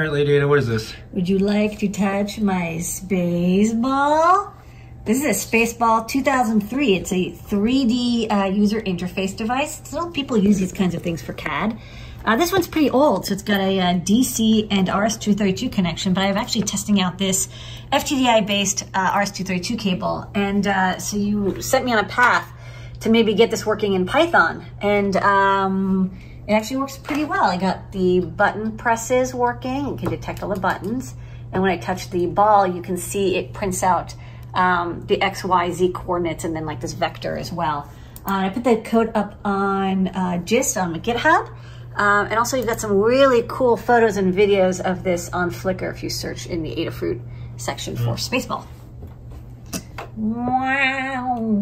right, Lady Ada, what is this? Would you like to touch my space ball? This is a Spaceball 2003. It's a 3D uh, user interface device. Still people use these kinds of things for CAD. Uh, this one's pretty old, so it's got a, uh, DC and RS-232 connection, but I'm actually testing out this FTDI-based uh, RS-232 cable. And uh, so you set me on a path to maybe get this working in Python. And um, it actually works pretty well. I got the button presses working. It can detect all the buttons. And when I touch the ball, you can see it prints out um, the X, Y, Z coordinates and then like this vector as well. Uh, I put the code up on uh, GIST on GitHub. Um, and also you've got some really cool photos and videos of this on Flickr if you search in the Adafruit section for mm. Spaceball. Wow, wow.